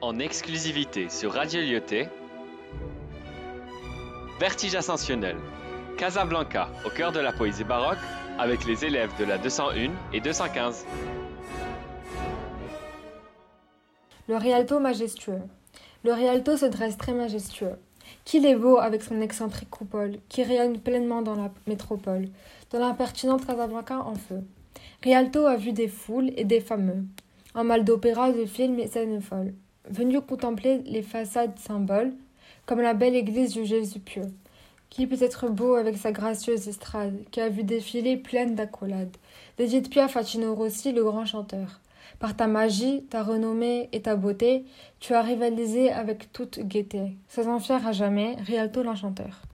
en exclusivité sur Radio Lyoté. Vertige ascensionnel. Casablanca, au cœur de la poésie baroque, avec les élèves de la 201 et 215. Le Rialto majestueux. Le Rialto se dresse très majestueux. Qu'il est beau avec son excentrique coupole, qui rayonne pleinement dans la métropole, dans l'impertinente Casablanca en feu? Rialto a vu des foules et des fameux, un mal d'opéra, de films et scènes folles, venus contempler les façades symboles, comme la belle église du Jésus pieux. Qui peut être beau avec sa gracieuse estrade, qui a vu défiler pleine d'accolades, d'Edith Piaf à Tino Rossi, le grand chanteur. Par ta magie, ta renommée et ta beauté, tu as rivalisé avec toute gaieté, sans en fier à jamais Rialto l'enchanteur.